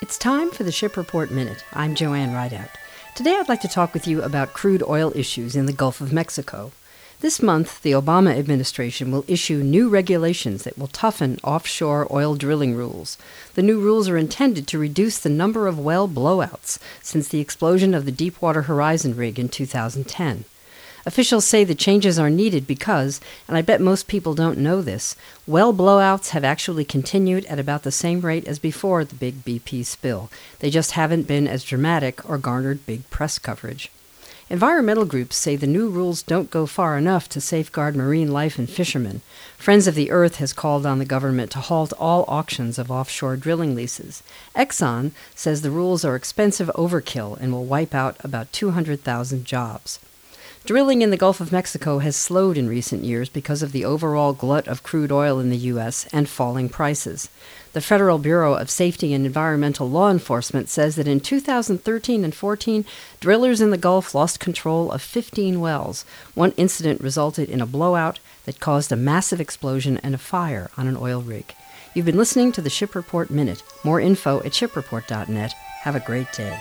It's time for the Ship Report Minute. I'm Joanne Rideout. Today I'd like to talk with you about crude oil issues in the Gulf of Mexico. This month, the Obama administration will issue new regulations that will toughen offshore oil drilling rules. The new rules are intended to reduce the number of well blowouts since the explosion of the Deepwater Horizon rig in 2010. Officials say the changes are needed because, and I bet most people don't know this, well blowouts have actually continued at about the same rate as before the big BP spill. They just haven't been as dramatic or garnered big press coverage. Environmental groups say the new rules don't go far enough to safeguard marine life and fishermen. Friends of the Earth has called on the government to halt all auctions of offshore drilling leases. Exxon says the rules are expensive overkill and will wipe out about 200,000 jobs. Drilling in the Gulf of Mexico has slowed in recent years because of the overall glut of crude oil in the U.S. and falling prices. The Federal Bureau of Safety and Environmental Law Enforcement says that in 2013 and 14, drillers in the Gulf lost control of 15 wells. One incident resulted in a blowout that caused a massive explosion and a fire on an oil rig. You've been listening to the Ship Report Minute. More info at shipreport.net. Have a great day.